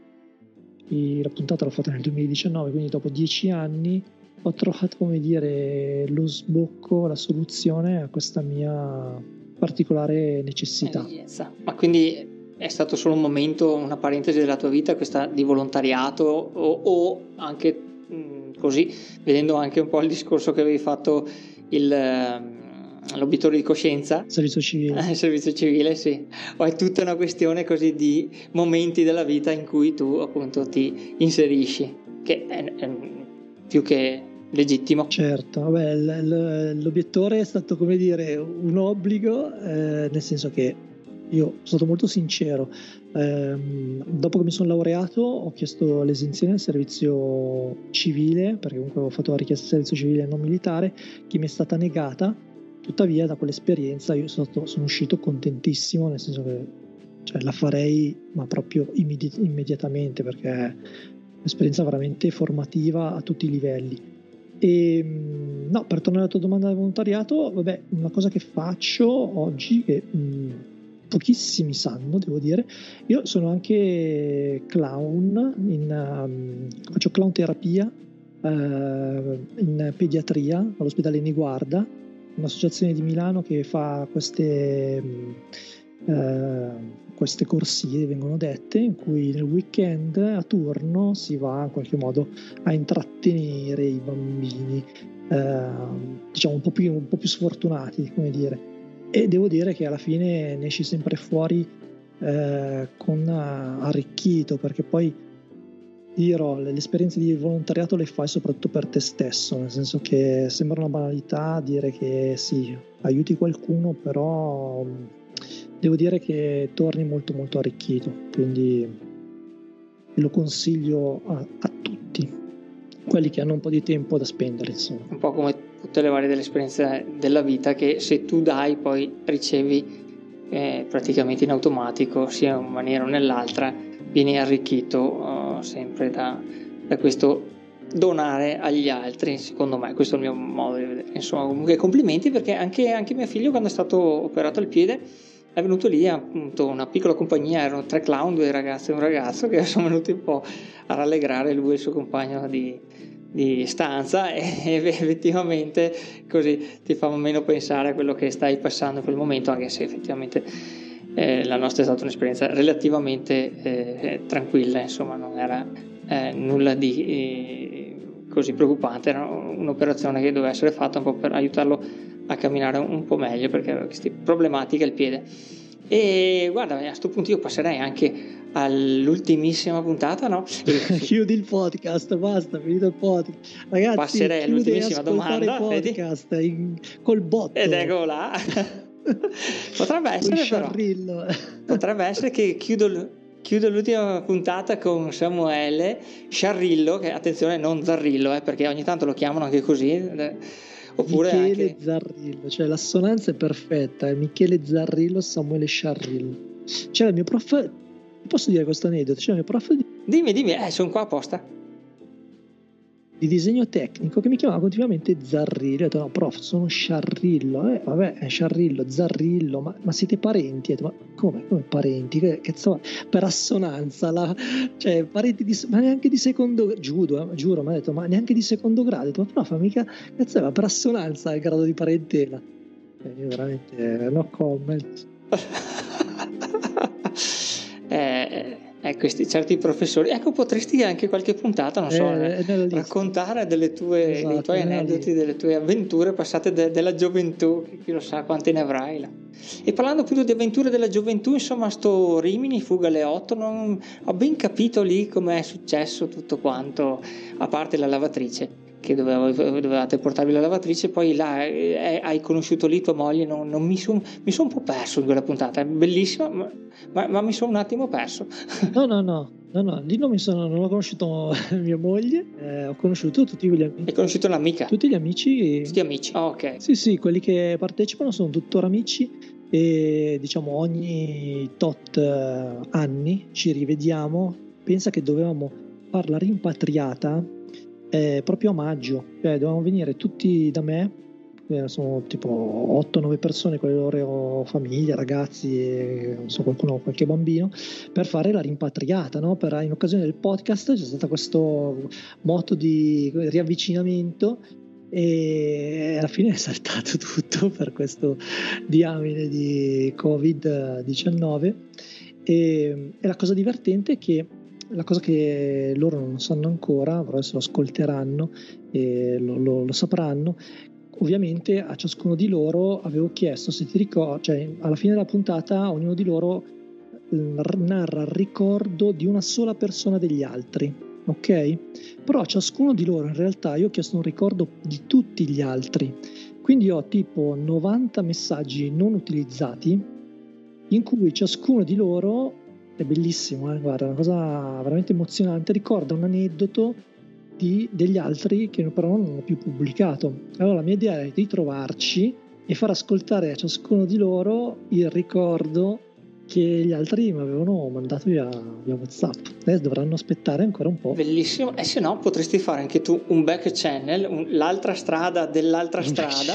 la puntata l'ho fatta nel 2019 quindi dopo dieci anni ho trovato come dire lo sbocco la soluzione a questa mia particolare necessità. Ma quindi è stato solo un momento una parentesi della tua vita questa di volontariato o, o anche mh, così vedendo anche un po' il discorso che avevi fatto il l'obiettore di coscienza. Servizio civile. Eh, servizio civile, sì. O è tutta una questione così di momenti della vita in cui tu appunto ti inserisci, che è, è più che legittimo. Certo, vabbè, l- l- l'obiettore è stato come dire un obbligo, eh, nel senso che io sono stato molto sincero. Eh, dopo che mi sono laureato ho chiesto l'esenzione del servizio civile, perché comunque ho fatto la richiesta di servizio civile non militare, che mi è stata negata Tuttavia da quell'esperienza io sono, sono uscito contentissimo, nel senso che cioè, la farei ma proprio immedi- immediatamente perché è un'esperienza veramente formativa a tutti i livelli. E mm, no, per tornare alla tua domanda del volontariato, vabbè, una cosa che faccio oggi che mh, mm, pochissimi sanno, devo dire, io sono anche clown, in, um, faccio clown terapia uh, in pediatria all'ospedale Niguarda un'associazione di Milano che fa queste, eh, queste corsie, vengono dette, in cui nel weekend a turno si va in qualche modo a intrattenere i bambini, eh, diciamo un po, più, un po' più sfortunati, come dire. E devo dire che alla fine ne esci sempre fuori eh, con arricchito, perché poi dirò, le esperienze di volontariato le fai soprattutto per te stesso, nel senso che sembra una banalità dire che sì, aiuti qualcuno, però devo dire che torni molto molto arricchito, quindi lo consiglio a, a tutti, quelli che hanno un po' di tempo da spendere. Insomma. Un po' come tutte le varie delle esperienze della vita che se tu dai poi ricevi eh, praticamente in automatico, sia in una maniera o nell'altra, vieni arricchito sempre da, da, questo donare agli altri, secondo me, questo è il mio modo di vedere. Insomma, comunque complimenti perché anche, anche mio figlio quando è stato operato al piede è venuto lì appunto una piccola compagnia, erano tre clown, due ragazze e un ragazzo che sono venuti un po' a rallegrare lui e il suo compagno di, di stanza e effettivamente così ti fa meno pensare a quello che stai passando in quel momento, anche se effettivamente eh, la nostra è stata un'esperienza relativamente eh, tranquilla, insomma non era eh, nulla di eh, così preoccupante, era un'operazione che doveva essere fatta un po' per aiutarlo a camminare un po' meglio perché aveva queste problematiche al piede. E guarda, a questo punto io passerei anche all'ultimissima puntata, no? chiudi il podcast, basta, finito il podcast. Ragazzi, passerei all'ultimissima domanda. podcast in, col botto. Ed ecco là. potrebbe essere però, potrebbe essere che chiudo, chiudo, l'ultima puntata con Samuele Sciarrillo, che attenzione non Zarrillo, eh, perché ogni tanto lo chiamano anche così eh, Oppure Michele anche... Zarrillo, cioè l'assonanza è perfetta, è Michele Zarrillo, Samuele Sciarrillo. C'era il mio prof, posso dire questo aneddoto? C'era il mio prof di... Dimmi, dimmi, eh, sono qua apposta di disegno tecnico che mi chiamava continuamente Zarrillo. Ho detto, no, prof, sono Sciarrillo. Eh, vabbè, è Sciarrillo, Zarrillo, ma, ma siete parenti? Ho detto, ma come, come parenti? Che, che insomma, per assonanza, la, cioè, parenti di, ma neanche di secondo giuro, eh, giuro, mi ha detto, ma neanche di secondo grado. Ho detto, ma prof, mica, cazzo, ma per assonanza il grado di parentela. Eh, io veramente, eh, no comment. eh, questi certi professori. Ecco, potresti anche qualche puntata, non so, eh, eh, raccontare delle tue, esatto, dei tuoi aneddoti, delle tue avventure passate de- della gioventù, chi lo sa quante ne avrai là. E parlando appunto di avventure della gioventù, insomma, sto Rimini, fuga alle 8, non ho ben capito lì come è successo tutto quanto, a parte la lavatrice che doveva, dovevate portarvi la lavatrice, poi là eh, hai conosciuto lì tua moglie, non, non mi sono son un po' perso in quella puntata, è bellissima, ma, ma, ma mi sono un attimo perso. No, no, no, no, no, lì non, mi sono, non ho conosciuto mia moglie, eh, ho conosciuto tutti gli amici. Hai conosciuto un'amica? Tutti gli amici. Tutti amici, oh, ok. Sì, sì, quelli che partecipano sono tuttora amici e diciamo ogni tot eh, anni ci rivediamo. Pensa che dovevamo farla rimpatriata eh, proprio a maggio, cioè dovevano venire tutti da me, eh, sono tipo 8-9 persone con le loro famiglie, ragazzi e so, qualcuno, qualche bambino, per fare la rimpatriata, no? per, in occasione del podcast c'è stato questo moto di riavvicinamento e alla fine è saltato tutto per questo diamine di Covid-19 e, e la cosa divertente è che la cosa che loro non sanno ancora, però adesso lo ascolteranno e lo, lo, lo sapranno, ovviamente a ciascuno di loro avevo chiesto se ti ricordi, cioè alla fine della puntata ognuno di loro mm, narra il ricordo di una sola persona degli altri, ok? Però a ciascuno di loro in realtà io ho chiesto un ricordo di tutti gli altri, quindi ho tipo 90 messaggi non utilizzati in cui ciascuno di loro è bellissimo, eh? guarda, è una cosa veramente emozionante. Ricorda un aneddoto di, degli altri che però non hanno più pubblicato. Allora la mia idea è di trovarci e far ascoltare a ciascuno di loro il ricordo che gli altri mi avevano mandato via, via WhatsApp. Adesso dovranno aspettare ancora un po'. Bellissimo, e se no potresti fare anche tu un back channel, un, l'altra strada dell'altra strada.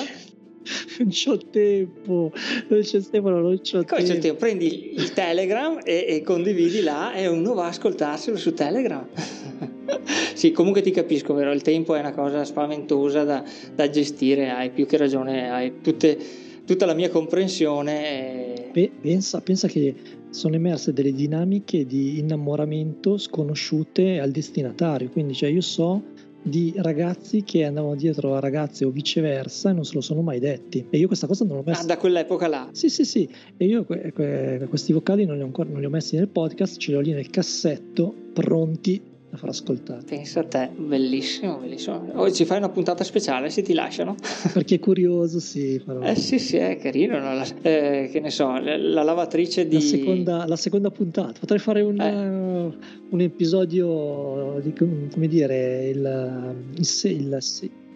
Non c'ho tempo, non c'è tempo, non c'ho Come tempo. tempo. Prendi il Telegram e, e, condividi là e uno va a ascoltarselo su Telegram. sì, comunque ti capisco, vero? Il tempo è una cosa spaventosa da, da gestire, hai più che ragione, hai tutte, tutta la mia comprensione. E... Pensa, pensa che sono emerse delle dinamiche di innamoramento sconosciute al destinatario, quindi cioè io so di ragazzi che andavano dietro a ragazze o viceversa e non se lo sono mai detti. E io questa cosa non l'ho messa. Ah, da quell'epoca là? Sì, sì, sì. E io que- que- questi vocali non li, ho ancora, non li ho messi nel podcast, ce li ho lì nel cassetto, pronti da far ascoltare. Pensa a te, bellissimo, bellissimo. Oggi ci fai una puntata speciale se ti lasciano. Perché è curioso, sì. Farò. Eh sì, sì, è carino. No? La, eh, che ne so, la, la lavatrice di... La seconda, la seconda, puntata. Potrei fare un, eh. un episodio di, come dire, il, il, il, il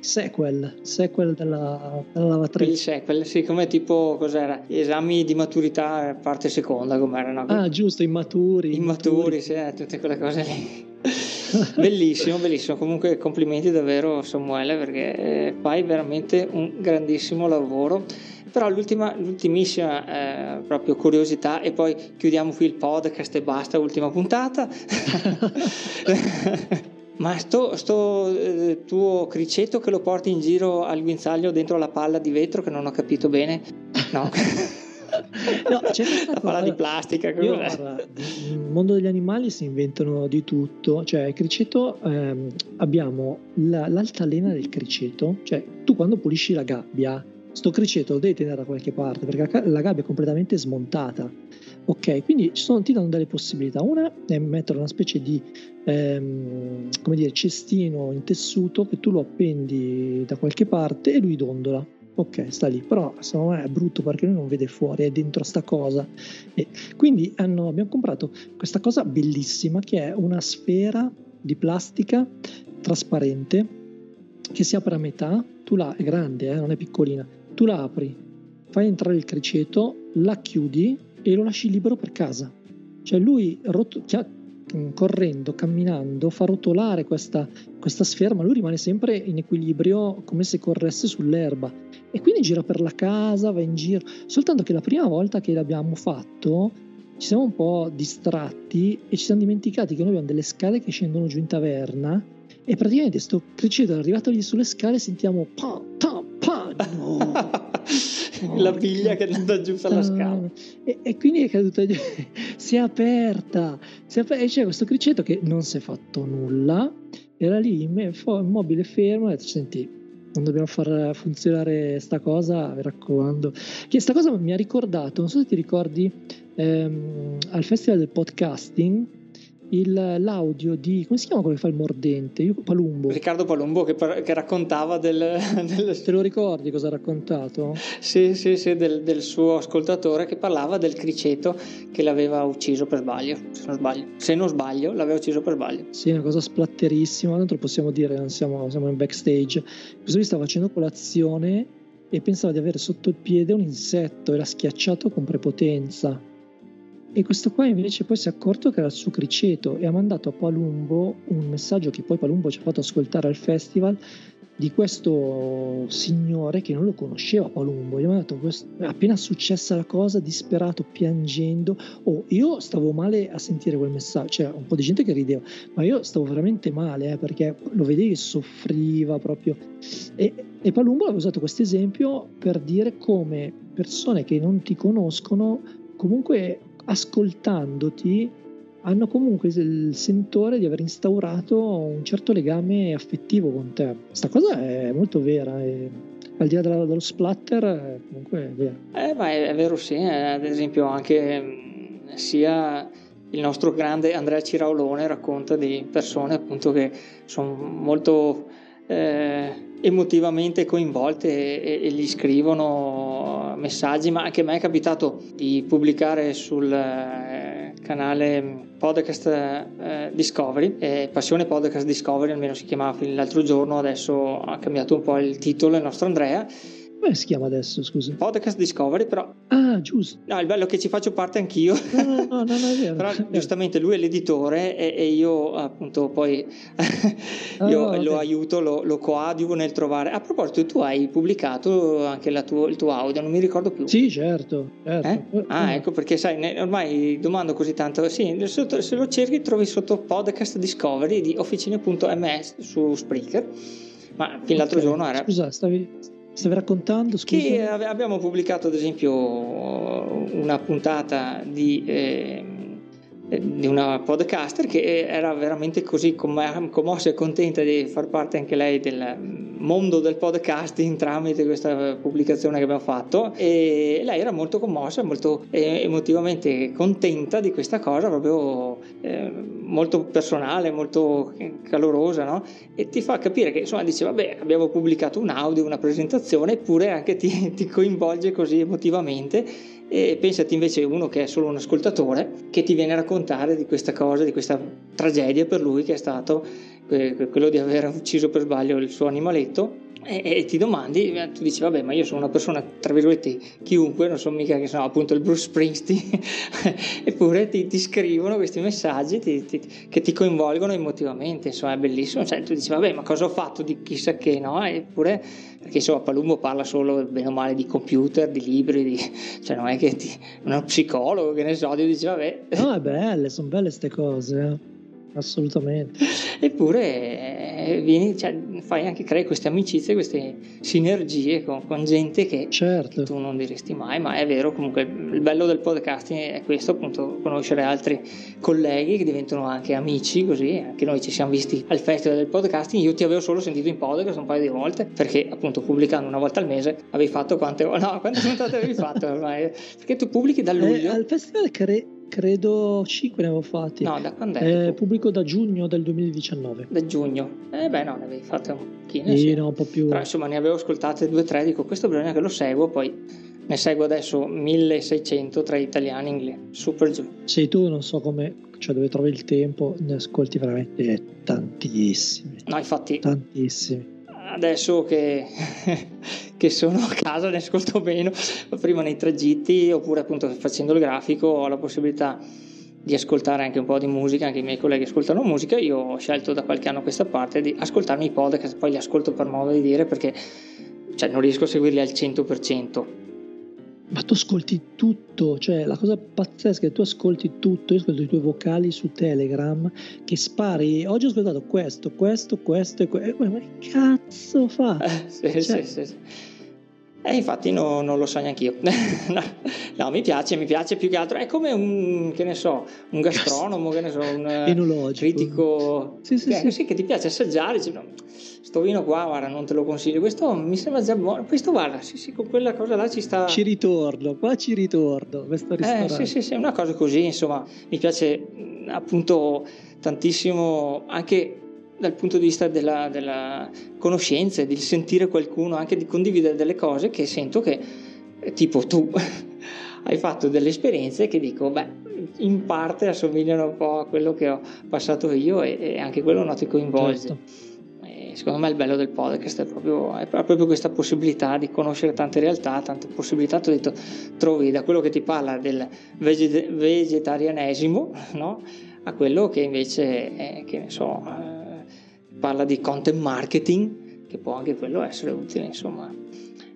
sequel, sequel della, della lavatrice. Il sequel, sì, come tipo, cos'era? Esami di maturità, parte seconda, com'era? No? Ah, giusto, immaturi. Immaturi, immaturi. sì, eh, tutte quelle cose lì. bellissimo, bellissimo. Comunque complimenti davvero Samuele perché fai veramente un grandissimo lavoro però l'ultima, l'ultimissima eh, proprio curiosità e poi chiudiamo qui il podcast e basta, ultima puntata. Ma sto, sto eh, tuo criceto che lo porti in giro al guinzaglio dentro la palla di vetro che non ho capito bene? No. no, c'è la palla di plastica. Io, guarda, nel mondo degli animali si inventano di tutto. Cioè, il criceto ehm, abbiamo la, l'altalena del criceto. Cioè, tu quando pulisci la gabbia, sto criceto lo devi tenere da qualche parte perché la gabbia è completamente smontata. Ok, quindi sono, ti danno delle possibilità. Una è mettere una specie di ehm, come dire, cestino in tessuto che tu lo appendi da qualche parte e lui dondola. Ok, sta lì, però secondo me è brutto perché lui non vede fuori, è dentro sta cosa. E quindi hanno, abbiamo comprato questa cosa bellissima che è una sfera di plastica trasparente che si apre a metà, tu la è grande, eh, non è piccolina, tu la apri, fai entrare il criceto, la chiudi e lo lasci libero per casa. Cioè lui rot- correndo, camminando, fa rotolare questa, questa sfera, ma lui rimane sempre in equilibrio come se corresse sull'erba. E quindi gira per la casa, va in giro. Soltanto che la prima volta che l'abbiamo fatto ci siamo un po' distratti e ci siamo dimenticati che noi abbiamo delle scale che scendono giù in taverna e praticamente sto criceto arrivato lì sulle scale sentiamo pa, pa, pa, no. la biglia che è andata giù per la scala. E, e, quindi è caduta giù, si è aperta, si è aperta, e c'è questo criceto che non si è fatto nulla, era lì immobile fermo e ha detto senti, non dobbiamo far funzionare sta cosa, mi raccomando. Che sta cosa mi ha ricordato, non so se ti ricordi, ehm, al festival del podcasting il, l'audio di come si chiama quello che fa il mordente? Io, Palumbo. Riccardo Palumbo che, che raccontava del, del, Te lo ricordi cosa ha raccontato? Sì, sì, sì, del, del, suo ascoltatore che parlava del criceto che l'aveva ucciso per sbaglio. Se non sbaglio, se non sbaglio l'aveva ucciso per sbaglio. Sì, una cosa splatterissima, non lo possiamo dire, non siamo, siamo in backstage. Questo lui stava facendo colazione e pensava di avere sotto il piede un insetto e l'ha schiacciato con prepotenza e questo qua invece poi si è accorto che era il suo criceto e ha mandato a Palumbo un messaggio che poi Palumbo ci ha fatto ascoltare al festival di questo signore che non lo conosceva Palumbo. Gli ha mandato questo, appena successa la cosa, disperato, piangendo. Oh, io stavo male a sentire quel messaggio, c'era un po' di gente che rideva, ma io stavo veramente male eh, perché lo vedevi che soffriva proprio. E, e Palumbo aveva usato questo esempio per dire come persone che non ti conoscono comunque ascoltandoti hanno comunque il sentore di aver instaurato un certo legame affettivo con te. Questa cosa è molto vera e al di là dello, dello splatter comunque è vera. Eh, ma è, è vero sì, eh, ad esempio anche mm, sia il nostro grande Andrea Ciraolone racconta di persone appunto che sono molto eh, emotivamente coinvolte e, e, gli scrivono messaggi, ma anche a me è capitato di pubblicare sul eh, canale Podcast eh, Discovery, Passione Podcast Discovery, almeno si chiamava l'altro giorno, adesso ha cambiato un po' il titolo il nostro Andrea come si chiama adesso, scusa? Podcast Discovery, però... Ah, giusto. No, il bello è che ci faccio parte anch'io. No, no, no, no, è vero. però giustamente lui è l'editore e, e io appunto poi io oh, lo okay. aiuto, lo, lo, coadiuvo nel trovare... A proposito, tu hai pubblicato anche tuo, il tuo audio, non mi ricordo più. Sì, certo. certo. Eh? Ah, ecco, perché sai, ormai domando così tanto... Sì, se lo cerchi trovi sotto Podcast Discovery di officine.ms su Spreaker. Ma fin l'altro okay. giorno era... Scusa, stavi Stavi raccontando? Scusa. Che abbiamo pubblicato ad esempio una puntata di, eh, di una podcaster che era veramente così commossa e contenta di far parte anche lei del mondo del podcasting tramite questa pubblicazione che abbiamo fatto e lei era molto commossa, molto eh, emotivamente contenta di questa cosa, proprio eh, molto personale, molto calorosa, no? E ti fa capire che insomma dice vabbè abbiamo pubblicato un audio, una presentazione, eppure anche ti, ti coinvolge così emotivamente e pensati invece uno che è solo un ascoltatore che ti viene a raccontare di questa cosa, di questa tragedia per lui che è stato quello di aver ucciso per sbaglio il suo animaletto e, e, ti domandi, eh, tu dici vabbè ma io sono una persona tra virgolette chiunque, non sono mica che sono appunto il Bruce Springsteen, eppure ti, ti, scrivono questi messaggi ti, ti, che ti coinvolgono emotivamente, insomma è bellissimo, cioè tu dici vabbè ma cosa ho fatto di chissà che no, eppure perché insomma Palumbo parla solo bene o male di computer, di libri, di, cioè non è che ti, uno psicologo che ne so, ti dici vabbè. No è belle, sono belle queste cose. Eh assolutamente. Eppure eh, vieni, cioè, fai anche, crei queste amicizie, queste sinergie con, con gente che, certo. tu non diresti mai, ma è vero, comunque il bello del podcasting è questo, appunto, conoscere altri colleghi che diventano anche amici, così anche noi ci siamo visti al festival del podcasting, io ti avevo solo sentito in podcast un paio di volte, perché appunto pubblicando una volta al mese avevi fatto quante, no, quante puntate avevi fatto ormai? Perché tu pubblichi da luglio. Eh, al festival cre- Credo 5 ne avevo fatti. No, da quando è? Eh, pubblico da giugno del 2019. Da giugno? Eh beh no, ne avevi fatte un pochino. Sì, sì. no, un po' più. Però insomma ne avevo ascoltate due o tre, dico questo bisogna che lo seguo, poi ne seguo adesso 1600 tra italiani e inglesi, super giù. Sì, tu non so come, cioè dove trovi il tempo, ne ascolti veramente tantissimi. No, infatti. Tantissimi adesso che, che, sono a casa ne ascolto meno, prima nei tragitti oppure appunto facendo il grafico ho la possibilità di ascoltare anche un po' di musica, anche i miei colleghi ascoltano musica, io ho scelto da qualche anno a questa parte di ascoltarmi i podcast, poi li ascolto per modo di dire perché cioè, non riesco a seguirli al 100%, ma tu ascolti tutto, cioè la cosa pazzesca è che tu ascolti tutto, io ascolto i tuoi vocali su Telegram che spari, oggi ho ascoltato questo, questo, questo e questo, ma che cazzo fa? Eh, sì, cioè, sì, sì, E eh, infatti no, non lo so neanche io. no, no, mi piace, mi piace più che altro. È come un, che ne so, un gastronomo, che ne so, un critico sì, sì, che, sì. sì, che ti piace assaggiare. Dici, sto vino qua, guarda, non te lo consiglio. Questo mi sembra già buono. Questo, guarda, sì, sì, con quella cosa là ci sta. Ci ritorno, qua ci ritorno. Questo ristorante. Eh, sì, sì, sì, una cosa così, insomma, mi piace appunto tantissimo anche dal punto di vista della, della conoscenza, di sentire qualcuno, anche di condividere delle cose che sento che, tipo tu, hai fatto delle esperienze che dico, beh, in parte assomigliano un po' a quello che ho passato io e, e anche quello non ti coinvolge. Certo secondo me il bello del podcast è proprio, è proprio, questa possibilità di conoscere tante realtà, tante possibilità. Tu hai detto, trovi da quello che ti parla del veget- vegetarianesimo no? a quello che invece è, che ne so, eh, parla di content marketing, che può anche quello essere utile, insomma.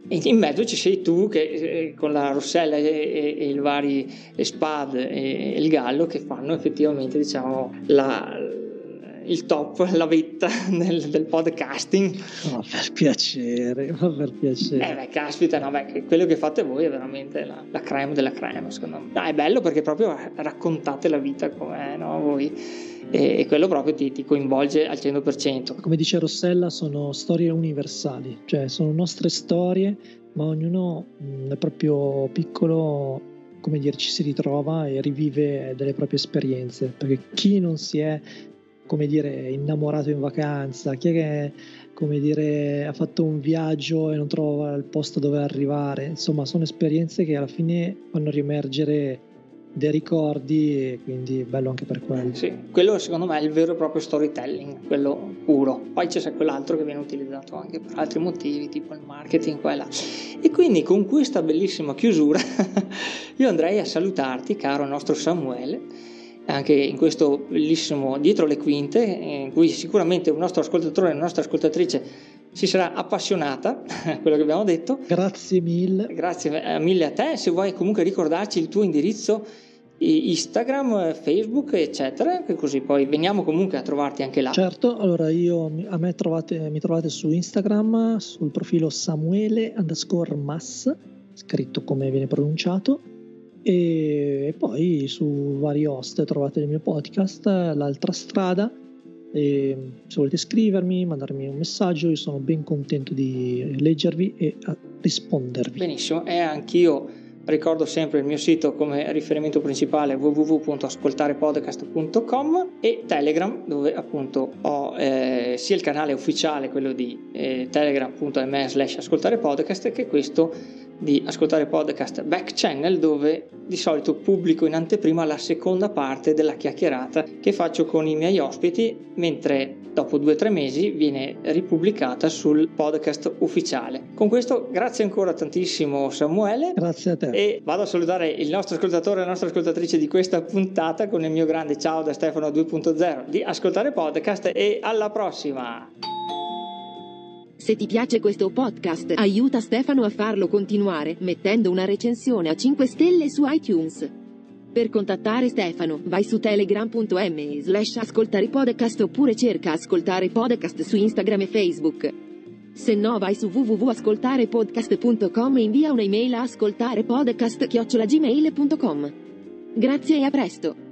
E in mezzo ci sei tu che eh, con la Rossella e, e, e i vari Spad e, e il Gallo che fanno effettivamente diciamo la, il top, la vetta del, del podcasting. Ma per piacere, ma per piacere. Eh beh, caspita, no, beh, quello che fate voi è veramente la, la creme della creme, secondo me. No, è bello perché proprio raccontate la vita com'è, no, voi. E, e quello proprio ti, ti, coinvolge al 100%. Come dice Rossella, sono storie universali, cioè sono nostre storie, ma ognuno nel proprio piccolo come dire, ci si ritrova e rivive delle proprie esperienze, perché chi non si è come dire, innamorato in vacanza, chi è che come dire, ha fatto un viaggio e non trova il posto dove arrivare. Insomma, sono esperienze che alla fine fanno riemergere dei ricordi e quindi bello anche per quello. Sì, quello secondo me è il vero e proprio storytelling, quello puro. Poi c'è quell'altro che viene utilizzato anche per altri motivi, tipo il marketing qua là. E quindi con questa bellissima chiusura io andrei a salutarti, caro nostro Samuele anche in questo bellissimo dietro le quinte, in cui sicuramente un nostro ascoltatore e una nostra ascoltatrice si sarà appassionata a quello che abbiamo detto. Grazie mille. Grazie eh, mille a te. Se vuoi comunque ricordarci il tuo indirizzo Instagram, Facebook, eccetera, che così poi veniamo comunque a trovarti anche là. Certo, allora io a me trovate, mi trovate su Instagram sul profilo Samuele underscore Mass, scritto come viene pronunciato e poi su vari host trovate il mio podcast L'altra strada e se volete scrivermi, mandarmi un messaggio, io sono ben contento di leggervi e rispondervi. Benissimo, e anch'io ricordo sempre il mio sito come riferimento principale www.ascoltarepodcast.com e Telegram dove appunto ho eh, sia il canale ufficiale, quello di eh, telegram.me slash ascoltarepodcast che questo di ascoltare podcast back channel dove di solito pubblico in anteprima la seconda parte della chiacchierata che faccio con i miei ospiti mentre dopo due o tre mesi viene ripubblicata sul podcast ufficiale. Con questo grazie ancora tantissimo Samuele. Grazie a te. E vado a salutare il nostro ascoltatore e la nostra ascoltatrice di questa puntata con il mio grande ciao da Stefano 2.0 di Ascoltare Podcast e alla prossima! Se ti piace questo podcast, aiuta Stefano a farlo continuare mettendo una recensione a 5 stelle su iTunes. Per contattare Stefano, vai su telegram.me slash ascoltare podcast oppure cerca ascoltare podcast su Instagram e Facebook. Se no vai su www.ascoltarepodcast.com e invia un'email a ascoltarepodcast.gmail.com. Grazie e a presto!